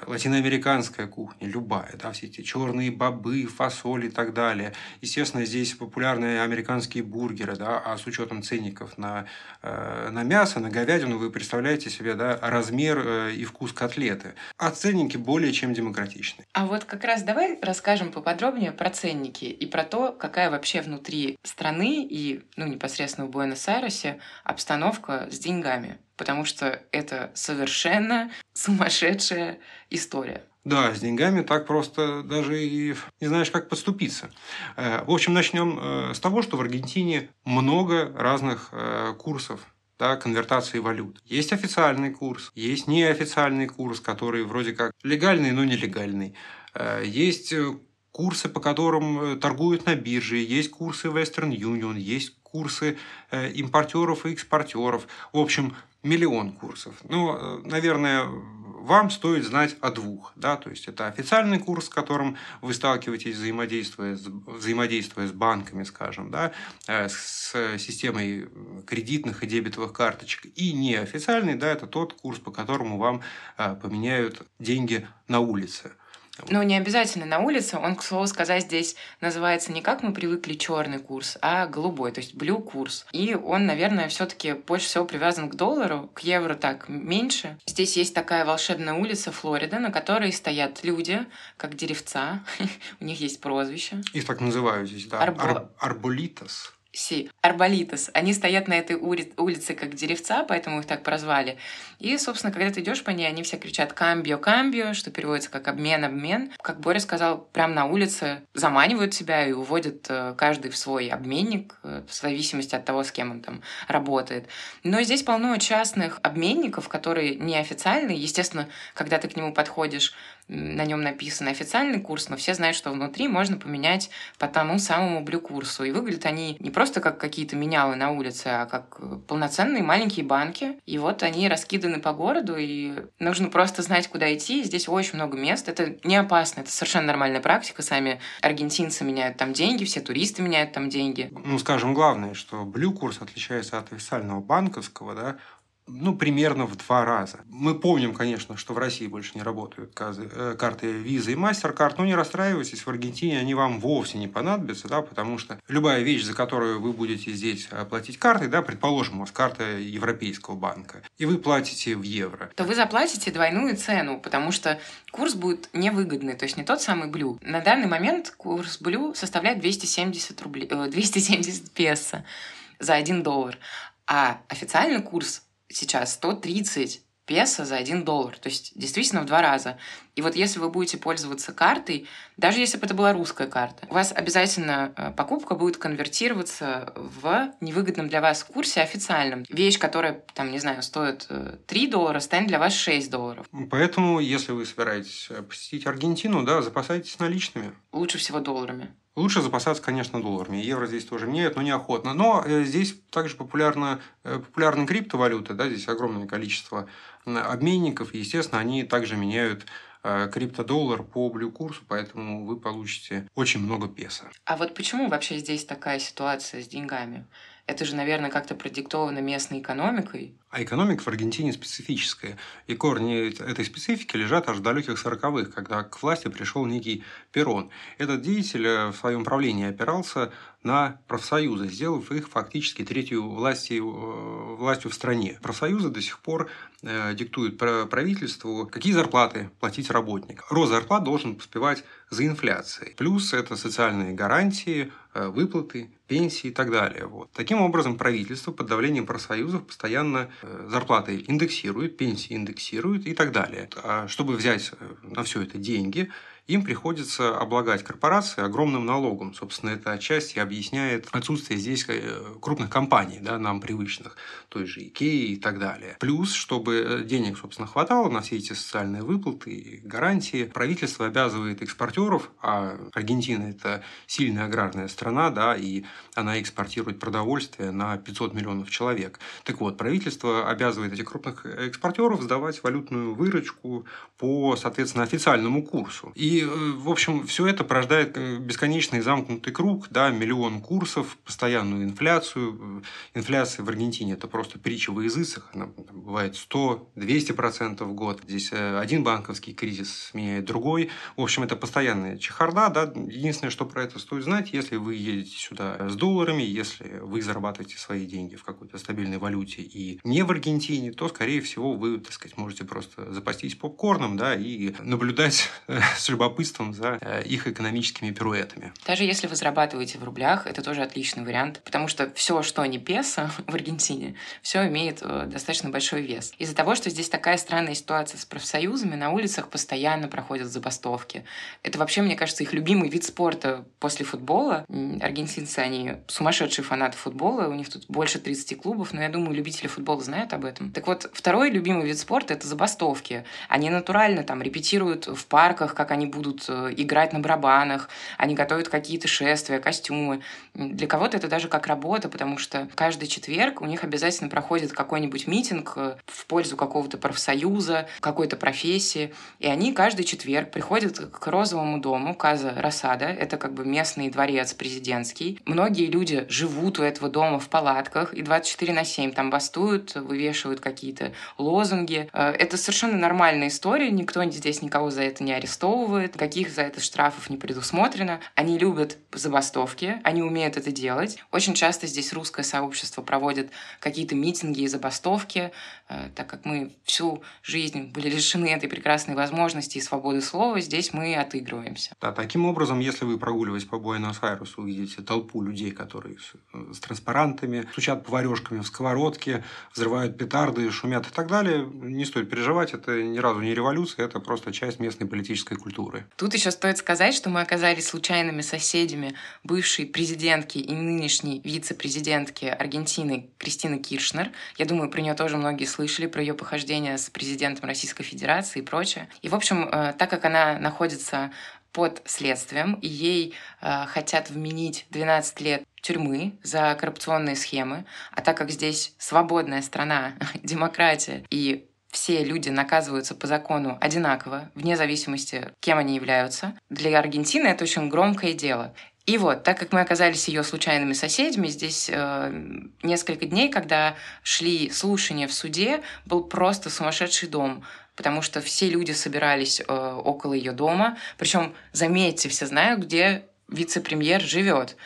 латиноамериканская кухня, любая, да, все эти черные бобы, фасоль и так далее. Естественно, здесь популярные американские бургеры, да, а с учетом ценников на, э, на мясо, на говядину, вы представляете себе да, размер э, и вкус котлеты. А ценники более чем демократичны.
А вот как раз давай расскажем поподробнее про ценники и про то, какая вообще внутри страны и ну, непосредственно в Буэнос-Айресе обстановка с деньгами потому что это совершенно сумасшедшая история.
Да, с деньгами так просто даже и не знаешь, как подступиться. Э, в общем, начнем э, с того, что в Аргентине много разных э, курсов да, конвертации валют. Есть официальный курс, есть неофициальный курс, который вроде как легальный, но нелегальный. Есть курсы, по которым торгуют на бирже, есть курсы Western Union, есть курсы импортеров и экспортеров. В общем, миллион курсов. Ну, наверное, вам стоит знать о двух. Да? То есть это официальный курс, с которым вы сталкиваетесь, взаимодействуя с, взаимодействуя с банками, скажем, да? Э, с системой кредитных и дебетовых карточек. И неофициальный, да, это тот курс, по которому вам э, поменяют деньги на улице.
Ну, не обязательно на улице. Он, к слову сказать, здесь называется не как мы привыкли черный курс, а голубой, то есть blue курс. И он, наверное, все-таки больше всего привязан к доллару, к евро так меньше. Здесь есть такая волшебная улица Флорида, на которой стоят люди, как деревца. У них есть прозвище.
Их так называют здесь, да. Арбо... Ар... Арболитос.
Си, Арболитос. Они стоят на этой ули- улице как деревца, поэтому их так прозвали. И, собственно, когда ты идешь по ней, они все кричат «камбио, камбио», что переводится как «обмен, обмен». Как Боря сказал, прямо на улице заманивают себя и уводят э, каждый в свой обменник, э, в зависимости от того, с кем он там работает. Но здесь полно частных обменников, которые неофициальные. Естественно, когда ты к нему подходишь, на нем написан официальный курс, но все знают, что внутри можно поменять по тому самому блю-курсу. И выглядят они не просто как какие-то менялы на улице, а как полноценные маленькие банки. И вот они раскиданы по городу, и нужно просто знать, куда идти. Здесь очень много мест. Это не опасно, это совершенно нормальная практика. Сами аргентинцы меняют там деньги, все туристы меняют там деньги.
Ну, скажем, главное, что блю-курс отличается от официального банковского, да, ну, примерно в два раза. Мы помним, конечно, что в России больше не работают э, карты Visa и MasterCard, но не расстраивайтесь, в Аргентине они вам вовсе не понадобятся, да, потому что любая вещь, за которую вы будете здесь платить картой, да, предположим, у вас карта Европейского банка, и вы платите в евро.
То вы заплатите двойную цену, потому что курс будет невыгодный, то есть не тот самый блю. На данный момент курс блю составляет 270, рублей, 270 э, песо за 1 доллар, а официальный курс сейчас 130 песо за 1 доллар. То есть действительно в два раза. И вот если вы будете пользоваться картой, даже если бы это была русская карта, у вас обязательно э, покупка будет конвертироваться в невыгодном для вас курсе официальном. Вещь, которая, там, не знаю, стоит 3 э, доллара, станет для вас 6 долларов.
Поэтому, если вы собираетесь э, посетить Аргентину, да, запасайтесь наличными.
Лучше всего долларами.
Лучше запасаться, конечно, долларами. Евро здесь тоже меняют, но неохотно. Но здесь также популярна, популярны криптовалюты. Да? Здесь огромное количество обменников. И, естественно, они также меняют криптодоллар по блю-курсу, поэтому вы получите очень много песо.
А вот почему вообще здесь такая ситуация с деньгами? Это же, наверное, как-то продиктовано местной экономикой.
А экономика в Аргентине специфическая. И корни этой специфики лежат аж в далеких сороковых, когда к власти пришел некий Перрон. Этот деятель э, в своем правлении опирался на профсоюзы, сделав их фактически третью властью, э, властью в стране. Профсоюзы до сих пор э, диктуют правительству, какие зарплаты платить работник. Рост зарплат должен поспевать за инфляцией. Плюс это социальные гарантии, э, выплаты, пенсии и так далее. Вот. Таким образом, правительство под давлением профсоюзов постоянно зарплаты индексирует, пенсии индексирует и так далее. А чтобы взять на все это деньги, им приходится облагать корпорации огромным налогом. Собственно, это отчасти объясняет отсутствие здесь э, крупных компаний, да, нам привычных, той же Икеи и так далее. Плюс, чтобы э, денег, собственно, хватало на все эти социальные выплаты и гарантии, правительство обязывает экспортеров, а Аргентина – это сильная аграрная страна, да, и она экспортирует продовольствие на 500 миллионов человек. Так вот, правительство обязывает этих крупных экспортеров сдавать валютную выручку по, соответственно, официальному курсу. И э, в общем, все это порождает э, бесконечный замкнутый круг, да, миллион курсов, постоянную инфляцию. Э, инфляция в Аргентине – это просто притча во языцах. Она бывает 100-200% в год. Здесь один банковский кризис меняет другой. В общем, это постоянная чехарда. Да. Единственное, что про это стоит знать, если вы едете сюда с долларами, если вы зарабатываете свои деньги в какой-то стабильной валюте и не в Аргентине, то, скорее всего, вы, так сказать, можете просто запастись попкорном да, и наблюдать с любопытством за э, их экономическими пируэтами.
Даже если вы зарабатываете в рублях, это тоже отличный вариант, потому что все, что не песо в Аргентине, все имеет э, достаточно большой вес. Из-за того, что здесь такая странная ситуация с профсоюзами, на улицах постоянно проходят забастовки. Это вообще, мне кажется, их любимый вид спорта после футбола. Аргентинцы, они сумасшедшие фанаты футбола, у них тут больше 30 клубов, но я думаю, любители футбола знают об этом. Так вот, второй любимый вид спорта — это забастовки. Они натурально там репетируют в парках, как они будут э, играть на барабанах, они готовят какие-то шествия, костюмы. Для кого-то это даже как работа, потому что каждый четверг у них обязательно проходит какой-нибудь митинг э, в пользу какого-то профсоюза, какой-то профессии. И они каждый четверг приходят к Розовому дому, Каза Рассада, это как бы местный дворец президентский. Многие люди живут у этого дома в палатках и 24 на 7 там бастуют, вывешивают какие-то лозунги. Э, это совершенно нормальная история, никто здесь никого за это не арестовывает, каких за это штрафов не предусмотрено. Они любят забастовки, они умеют это делать. Очень часто здесь русское сообщество проводит какие-то митинги и забастовки, так как мы всю жизнь были лишены этой прекрасной возможности и свободы слова, здесь мы отыгрываемся.
Да, таким образом, если вы прогуливаясь по Буэнос-Айресу, увидите толпу людей, которые с, с транспарантами, стучат поварешками в сковородке, взрывают петарды, шумят и так далее, не стоит переживать, это ни разу не революция, это просто часть местной политической культуры.
Тут еще стоит сказать, что мы оказались случайными соседями бывшей президентки и нынешней вице-президентки Аргентины Кристины Киршнер. Я думаю, про нее тоже многие слышали, про ее похождения с президентом Российской Федерации и прочее. И, в общем, э, так как она находится под следствием, и ей э, хотят вменить 12 лет тюрьмы за коррупционные схемы, а так как здесь свободная страна, демократия и все люди наказываются по закону одинаково, вне зависимости, кем они являются. Для Аргентины это очень громкое дело. И вот, так как мы оказались ее случайными соседями, здесь э, несколько дней, когда шли слушания в суде, был просто сумасшедший дом, потому что все люди собирались э, около ее дома. Причем, заметьте, все знают, где вице-премьер живет.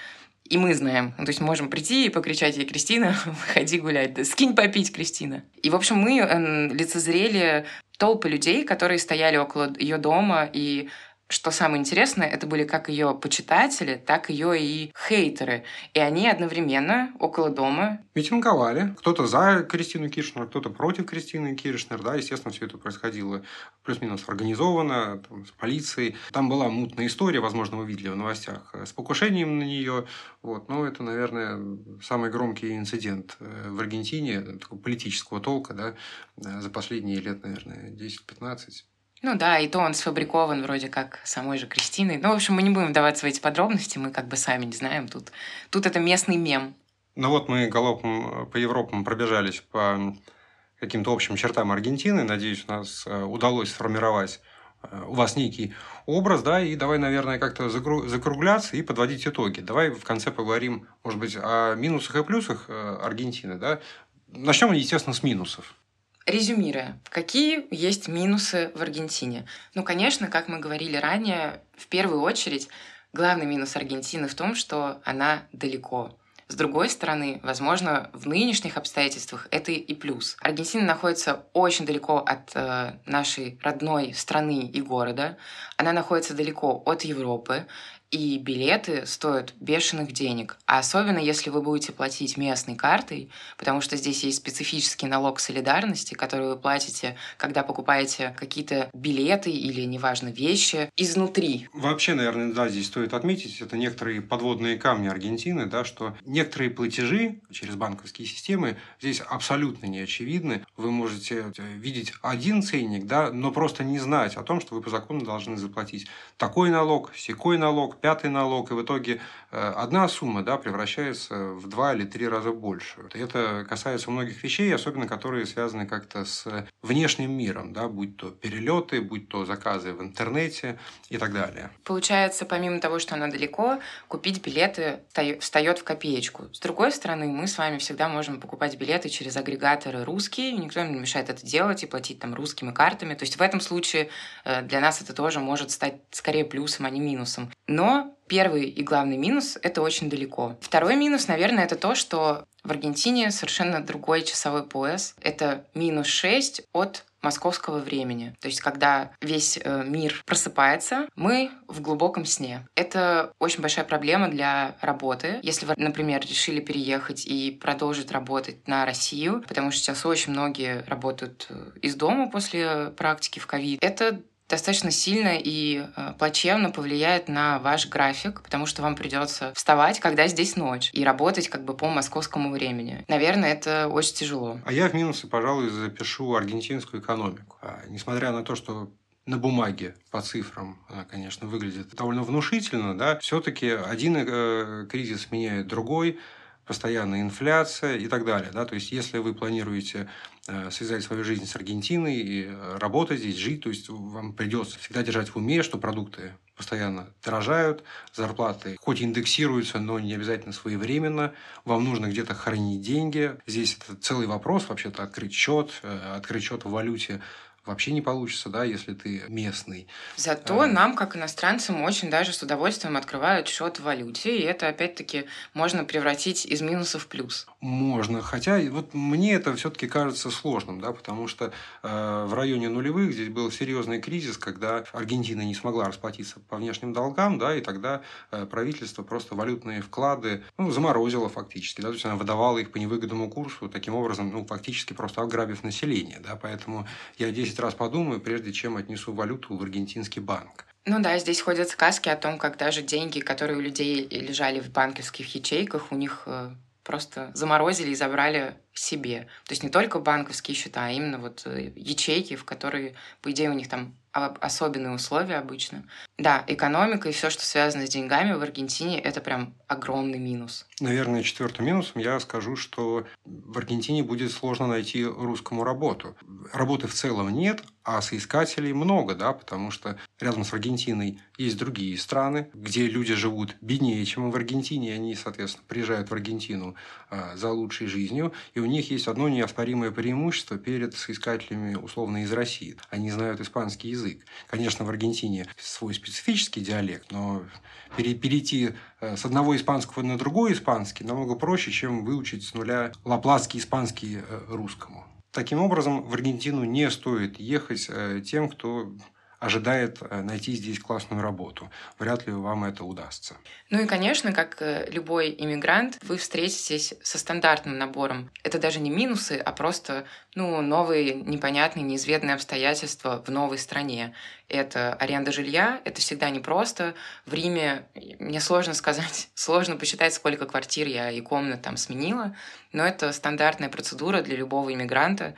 И мы знаем. То есть можем прийти и покричать ей, Кристина, выходи гулять, да скинь попить, Кристина. И, в общем, мы э, лицезрели толпы людей, которые стояли около ее дома и что самое интересное, это были как ее почитатели, так ее и хейтеры. И они одновременно около дома...
Митинговали. Кто-то за Кристину Киршнер, кто-то против Кристины Киршнер. Да, естественно, все это происходило плюс-минус организованно, там, с полицией. Там была мутная история, возможно, вы видели в новостях, э, с покушением на нее. Вот. Но это, наверное, самый громкий инцидент э, в Аргентине, такого политического толка, да, э, за последние лет, наверное, 10-15.
Ну да, и то он сфабрикован вроде как самой же Кристиной. Ну, в общем, мы не будем вдаваться в эти подробности, мы как бы сами не знаем. Тут, тут это местный мем.
Ну вот мы галопом э, по Европам пробежались по каким-то общим чертам Аргентины. Надеюсь, у нас э, удалось сформировать э, у вас некий образ, да, и давай, наверное, как-то закругляться и подводить итоги. Давай в конце поговорим, может быть, о минусах и плюсах Аргентины, да. Начнем, естественно, с минусов.
Резюмируя, какие есть минусы в Аргентине? Ну, конечно, как мы говорили ранее, в первую очередь главный минус Аргентины в том, что она далеко. С другой стороны, возможно, в нынешних обстоятельствах это и плюс. Аргентина находится очень далеко от э, нашей родной страны и города. Она находится далеко от Европы и билеты стоят бешеных денег. А особенно, если вы будете платить местной картой, потому что здесь есть специфический налог солидарности, который вы платите, когда покупаете какие-то билеты или, неважно, вещи изнутри.
Вообще, наверное, да, здесь стоит отметить, это некоторые подводные камни Аргентины, да, что некоторые платежи через банковские системы здесь абсолютно не очевидны. Вы можете видеть один ценник, да, но просто не знать о том, что вы по закону должны заплатить такой налог, секой налог, пятый налог, и в итоге э, одна сумма да, превращается в два или три раза больше. Это касается многих вещей, особенно которые связаны как-то с внешним миром, да, будь то перелеты, будь то заказы в интернете и так далее.
Получается, помимо того, что она далеко, купить билеты встает в копеечку. С другой стороны, мы с вами всегда можем покупать билеты через агрегаторы русские, никто не мешает это делать и платить там русскими картами. То есть в этом случае э, для нас это тоже может стать скорее плюсом, а не минусом. Но первый и главный минус — это очень далеко. Второй минус, наверное, это то, что в Аргентине совершенно другой часовой пояс. Это минус 6 от московского времени. То есть, когда весь э, мир просыпается, мы в глубоком сне. Это очень большая проблема для работы. Если вы, например, решили переехать и продолжить работать на Россию, потому что сейчас очень многие работают э, из дома после практики в ковид, это достаточно сильно и э, плачевно повлияет на ваш график, потому что вам придется вставать, когда здесь ночь, и работать как бы по московскому времени. Наверное, это очень тяжело.
А я в минусы, пожалуй, запишу аргентинскую экономику. А, несмотря на то, что на бумаге по цифрам, конечно, выглядит довольно внушительно, да, все-таки один э, кризис меняет другой, постоянная инфляция и так далее. Да? То есть, если вы планируете э, связать свою жизнь с Аргентиной и э, работать здесь, жить, то есть вам придется всегда держать в уме, что продукты постоянно дорожают, зарплаты хоть индексируются, но не обязательно своевременно, вам нужно где-то хранить деньги. Здесь это целый вопрос, вообще-то открыть счет, э, открыть счет в валюте вообще не получится, да, если ты местный.
Зато а... нам, как иностранцам, очень даже с удовольствием открывают счет в валюте, и это, опять-таки, можно превратить из минуса в плюс.
Можно, хотя вот мне это все-таки кажется сложным, да, потому что э, в районе нулевых здесь был серьезный кризис, когда Аргентина не смогла расплатиться по внешним долгам, да, и тогда э, правительство просто валютные вклады ну, заморозило фактически, да, то есть она выдавала их по невыгодному курсу, таким образом, ну, фактически просто ограбив население, да, поэтому я 10 раз подумаю, прежде чем отнесу валюту в аргентинский банк.
Ну да, здесь ходят сказки о том, как даже деньги, которые у людей лежали в банковских ячейках, у них э, просто заморозили и забрали себе. То есть не только банковские счета, а именно вот э, ячейки, в которые, по идее, у них там особенные условия обычно. Да, экономика и все, что связано с деньгами в Аргентине, это прям огромный минус.
Наверное, четвертым минусом я скажу, что в Аргентине будет сложно найти русскому работу. Работы в целом нет, а соискателей много, да, потому что рядом с Аргентиной есть другие страны, где люди живут беднее, чем в Аргентине, и они, соответственно, приезжают в Аргентину а, за лучшей жизнью, и у них есть одно неоспоримое преимущество перед соискателями, условно, из России. Они знают испанский язык. Конечно, в Аргентине свой специфический диалект, но перейти э, с одного испанского на другой испанский намного проще, чем выучить с нуля лапласский испанский э, русскому. Таким образом, в Аргентину не стоит ехать э, тем, кто ожидает э, найти здесь классную работу. Вряд ли вам это удастся.
Ну и, конечно, как э, любой иммигрант, вы встретитесь со стандартным набором. Это даже не минусы, а просто ну, новые, непонятные, неизведанные обстоятельства в новой стране. Это аренда жилья, это всегда непросто. В Риме мне сложно сказать, сложно посчитать, сколько квартир я и комнат там сменила, но это стандартная процедура для любого иммигранта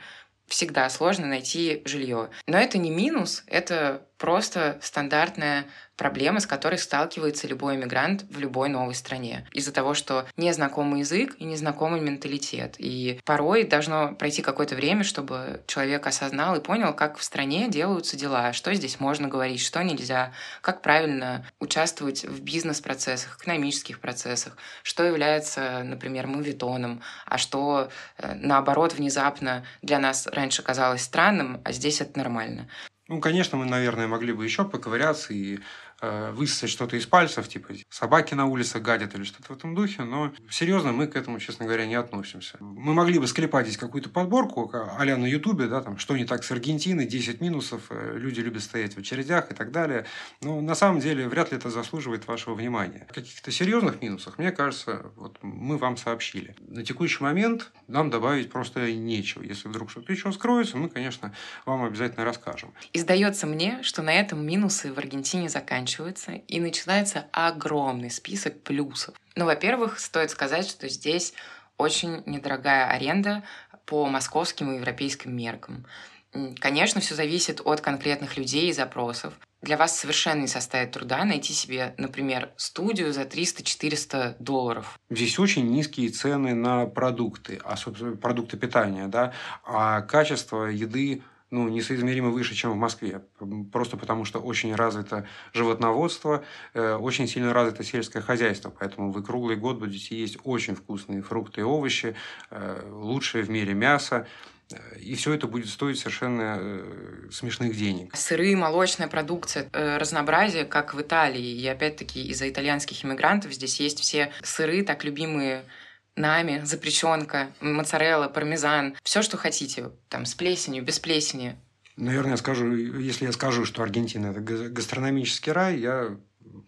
всегда сложно найти жилье. Но это не минус, это просто стандартная проблема, с которой сталкивается любой иммигрант в любой новой стране. Из-за того, что незнакомый язык и незнакомый менталитет. И порой должно пройти какое-то время, чтобы человек осознал и понял, как в стране делаются дела, что здесь можно говорить, что нельзя, как правильно участвовать в бизнес-процессах, экономических процессах, что является, например, мувитоном, а что, э, наоборот, внезапно для нас раньше казалось странным, а здесь это нормально.
Ну, конечно, мы, наверное, могли бы еще поковыряться и высосать что-то из пальцев, типа собаки на улице гадят или что-то в этом духе, но серьезно мы к этому, честно говоря, не относимся. Мы могли бы склепать здесь какую-то подборку а на Ютубе, да, там, что не так с Аргентиной, 10 минусов, э, люди любят стоять в очередях и так далее. Но на самом деле вряд ли это заслуживает вашего внимания. О каких-то серьезных минусах, мне кажется, вот мы вам сообщили. На текущий момент нам добавить просто нечего. Если вдруг что-то еще скроется, мы, конечно, вам обязательно расскажем.
И сдается мне, что на этом минусы в Аргентине заканчиваются заканчиваются, и начинается огромный список плюсов. Ну, во-первых, стоит сказать, что здесь очень недорогая аренда по московским и европейским меркам. Конечно, все зависит от конкретных людей и запросов. Для вас совершенно не составит труда найти себе, например, студию за 300-400 долларов.
Здесь очень низкие цены на продукты, особенно продукты питания, да, а качество еды ну, несоизмеримо выше, чем в Москве. Просто потому, что очень развито животноводство, э, очень сильно развито сельское хозяйство. Поэтому вы круглый год будете есть очень вкусные фрукты и овощи, э, лучшее в мире мясо. И все это будет стоить совершенно э, смешных денег.
Сыры, молочная продукция, разнообразие, как в Италии. И опять-таки из-за итальянских иммигрантов здесь есть все сыры, так любимые нами, запрещенка, моцарелла, пармезан, все, что хотите, там, с плесенью, без плесени.
Наверное, я скажу, если я скажу, что Аргентина – это гастрономический рай, я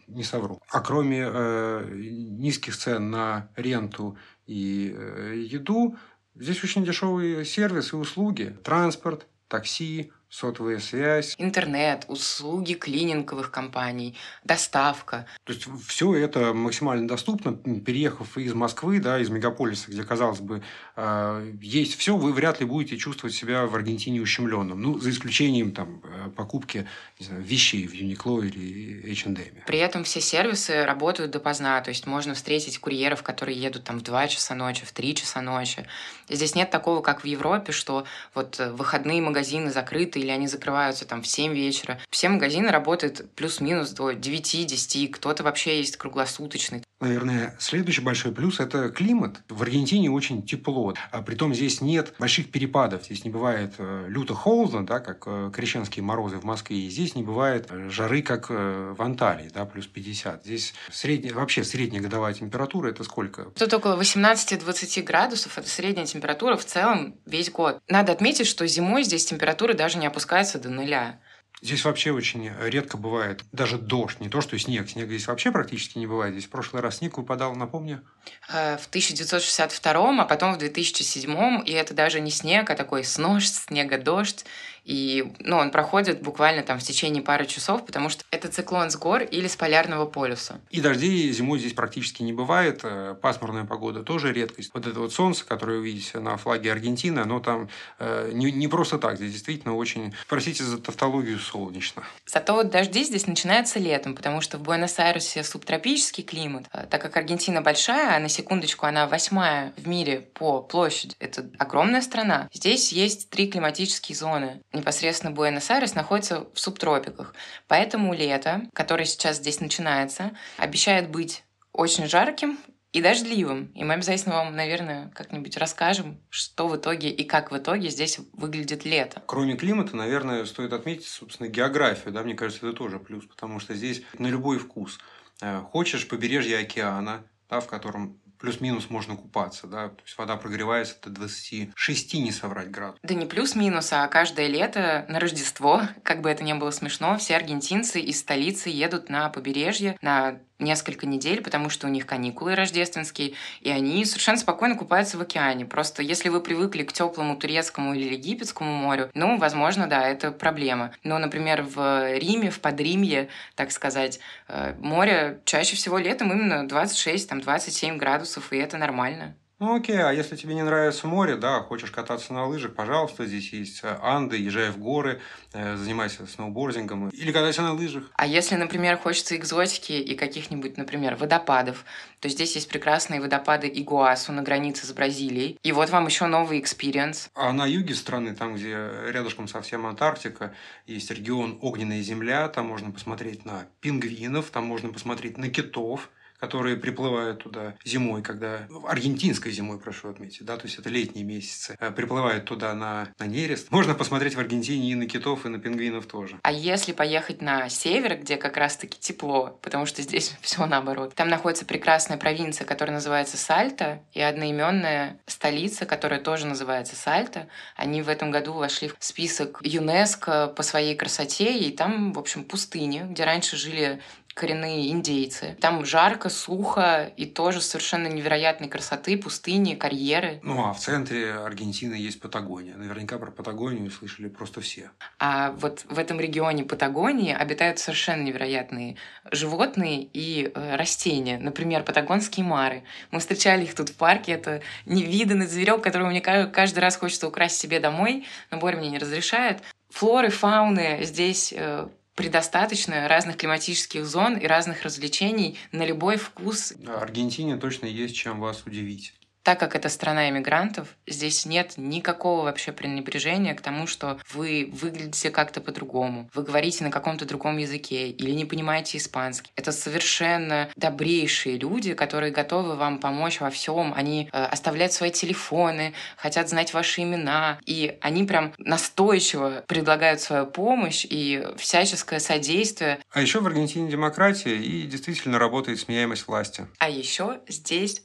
не совру. А кроме э, низких цен на ренту и э, еду, здесь очень дешевые сервисы и услуги. Транспорт, такси, сотовая связь.
Интернет, услуги клининговых компаний, доставка.
То есть все это максимально доступно. Переехав из Москвы, да, из мегаполиса, где, казалось бы, э, есть все, вы вряд ли будете чувствовать себя в Аргентине ущемленным. Ну, за исключением там, покупки знаю, вещей в Uniqlo или H&M.
При этом все сервисы работают допоздна, то есть можно встретить курьеров, которые едут там в 2 часа ночи, в 3 часа ночи. Здесь нет такого, как в Европе, что вот выходные магазины закрыты или они закрываются там в 7 вечера. Все магазины работают плюс-минус до 9-10, кто-то вообще есть круглосуточный.
Наверное, следующий большой плюс – это климат. В Аргентине очень тепло. А притом здесь нет больших перепадов. Здесь не бывает э, люто холодно, да, как э, крещенские морозы в Москве. И здесь не бывает э, жары, как в Анталии, да, плюс 50. Здесь средняя, вообще средняя годовая температура – это сколько?
Тут около 18-20 градусов. Это средняя температура в целом весь год. Надо отметить, что зимой здесь температура даже не опускается до нуля.
Здесь вообще очень редко бывает даже дождь, не то что снег. Снега здесь вообще практически не бывает. Здесь в прошлый раз снег выпадал, напомню.
Э, в 1962, а потом в 2007, и это даже не снег, а такой снож, снега, дождь. И ну, он проходит буквально там в течение пары часов, потому что это циклон с гор или с полярного полюса.
И дождей зимой здесь практически не бывает. Э, пасмурная погода тоже редкость. Вот это вот солнце, которое вы видите на флаге Аргентины, оно там э, не, не просто так. Здесь действительно очень, простите за тавтологию, солнечно.
Зато вот дожди здесь начинаются летом, потому что в Буэнос-Айресе субтропический климат. Э, так как Аргентина большая, а на секундочку она восьмая в мире по площади, это огромная страна. Здесь есть три климатические зоны непосредственно Буэнос-Айрес находится в субтропиках. Поэтому лето, которое сейчас здесь начинается, обещает быть очень жарким и дождливым. И мы обязательно вам, наверное, как-нибудь расскажем, что в итоге и как в итоге здесь выглядит лето.
Кроме климата, наверное, стоит отметить, собственно, географию. Да? Мне кажется, это тоже плюс, потому что здесь на любой вкус. Э, хочешь побережье океана, да, в котором плюс-минус можно купаться, да, то есть вода прогревается до 26, не соврать градусов.
Да не плюс-минус, а каждое лето на Рождество, как бы это ни было смешно, все аргентинцы из столицы едут на побережье, на несколько недель, потому что у них каникулы рождественские, и они совершенно спокойно купаются в океане. Просто если вы привыкли к теплому турецкому или египетскому морю, ну, возможно, да, это проблема. Но, например, в Риме, в Подримье, так сказать, э, море чаще всего летом именно 26-27 градусов, и это нормально.
Ну окей, а если тебе не нравится море, да, хочешь кататься на лыжах, пожалуйста, здесь есть э, Анды, езжай в горы, э, занимайся сноубордингом или катайся на лыжах.
А если, например, хочется экзотики и каких-нибудь, например, водопадов, то здесь есть прекрасные водопады Игуасу на границе с Бразилией. И вот вам еще новый experience.
А на юге страны, там, где рядышком совсем Антарктика, есть регион Огненная земля, там можно посмотреть на пингвинов, там можно посмотреть на китов, которые приплывают туда зимой, когда аргентинской зимой, прошу отметить, да, то есть это летние месяцы, э, приплывают туда на, на нерест. Можно посмотреть в Аргентине и на китов, и на пингвинов тоже.
А если поехать на север, где как раз-таки тепло, потому что здесь все наоборот, там находится прекрасная провинция, которая называется Сальто, и одноименная столица, которая тоже называется Сальто. Они в этом году вошли в список ЮНЕСКО по своей красоте, и там, в общем, пустыня, где раньше жили коренные индейцы. Там жарко, сухо и тоже совершенно невероятной красоты, пустыни, карьеры.
Ну, а в центре Аргентины есть Патагония. Наверняка про Патагонию слышали просто все.
А вот в этом регионе Патагонии обитают совершенно невероятные животные и э, растения. Например, патагонские мары. Мы встречали их тут в парке. Это невиданный зверек, которого мне каждый раз хочется украсть себе домой, но Боря мне не разрешает. Флоры, фауны здесь э, предостаточно разных климатических зон и разных развлечений на любой вкус.
Аргентине точно есть чем вас удивить
так как это страна иммигрантов, здесь нет никакого вообще пренебрежения к тому, что вы выглядите как-то по-другому, вы говорите на каком-то другом языке или не понимаете испанский. Это совершенно добрейшие люди, которые готовы вам помочь во всем. Они э, оставляют свои телефоны, хотят знать ваши имена, и они прям настойчиво предлагают свою помощь и всяческое содействие.
А еще в Аргентине демократия и действительно работает сменяемость власти.
А еще здесь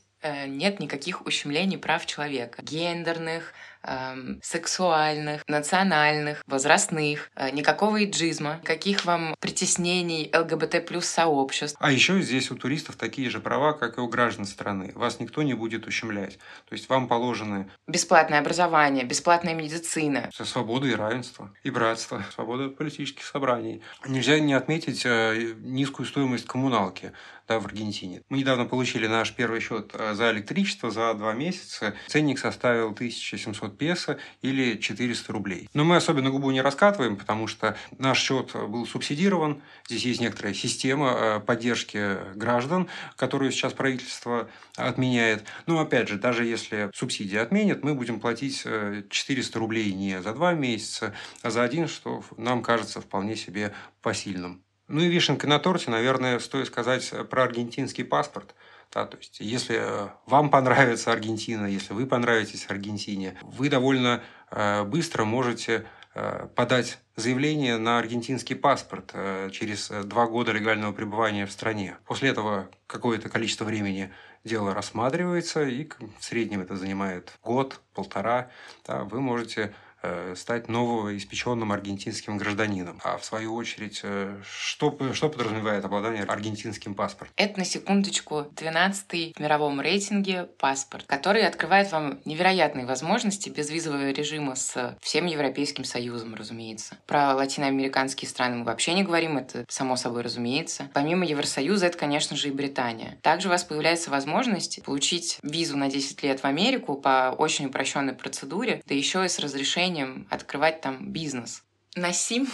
нет никаких ущемлений прав человека. Гендерных, эм, сексуальных, национальных, возрастных, э, никакого иджизма, каких вам притеснений ЛГБТ плюс сообществ.
А еще здесь у туристов такие же права, как и у граждан страны. Вас никто не будет ущемлять. То есть вам положены...
Бесплатное образование, бесплатная медицина.
Свобода и равенство, и братство, свобода политических собраний. Нельзя не отметить э, низкую стоимость коммуналки. Да, в Аргентине. Мы недавно получили наш первый счет э, за электричество за два месяца. Ценник составил 1700 песо или 400 рублей. Но мы особенно губу не раскатываем, потому что наш счет был субсидирован. Здесь есть некоторая система э, поддержки граждан, которую сейчас правительство отменяет. Но опять же, даже если субсидии отменят, мы будем платить 400 рублей не за два месяца, а за один, что нам кажется вполне себе посильным. Ну и вишенкой на торте, наверное, стоит сказать про аргентинский паспорт. Да, то есть, если э, вам понравится Аргентина, если вы понравитесь Аргентине, вы довольно э, быстро можете э, подать заявление на аргентинский паспорт через два года легального пребывания в стране. После этого какое-то количество времени дело рассматривается, и в среднем это занимает год, полтора. Да, вы можете Э, стать новоиспеченным аргентинским гражданином. А в свою очередь, э, что, что подразумевает обладание аргентинским паспортом?
Это, на секундочку, 12-й в мировом рейтинге паспорт, который открывает вам невероятные возможности безвизового режима с всем Европейским Союзом, разумеется. Про латиноамериканские страны мы вообще не говорим, это само собой разумеется. Помимо Евросоюза, это, конечно же, и Британия. Также у вас появляется возможность получить визу на 10 лет в Америку по очень упрощенной процедуре, да еще и с разрешением желанием открывать там бизнес. На Сим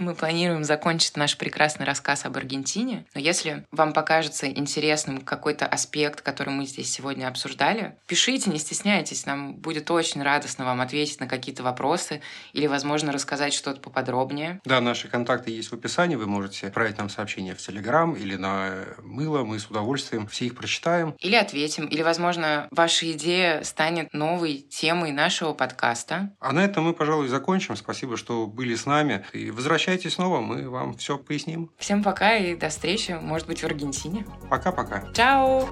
мы планируем закончить наш прекрасный рассказ об Аргентине. Но если вам покажется интересным какой-то аспект, который мы здесь сегодня обсуждали, пишите, не стесняйтесь. Нам будет очень радостно вам ответить на какие-то вопросы или, возможно, рассказать что-то поподробнее.
Да, наши контакты есть в описании. Вы можете отправить нам сообщение в Телеграм или на мыло. Мы с удовольствием все их прочитаем.
Или ответим. Или, возможно, ваша идея станет новой темой нашего подкаста.
А на этом мы, пожалуй, закончим. Спасибо, что были с нами. И возвращайтесь Обращайтесь снова, мы вам все поясним.
Всем пока и до встречи, может быть, в Аргентине.
Пока-пока.
Чао!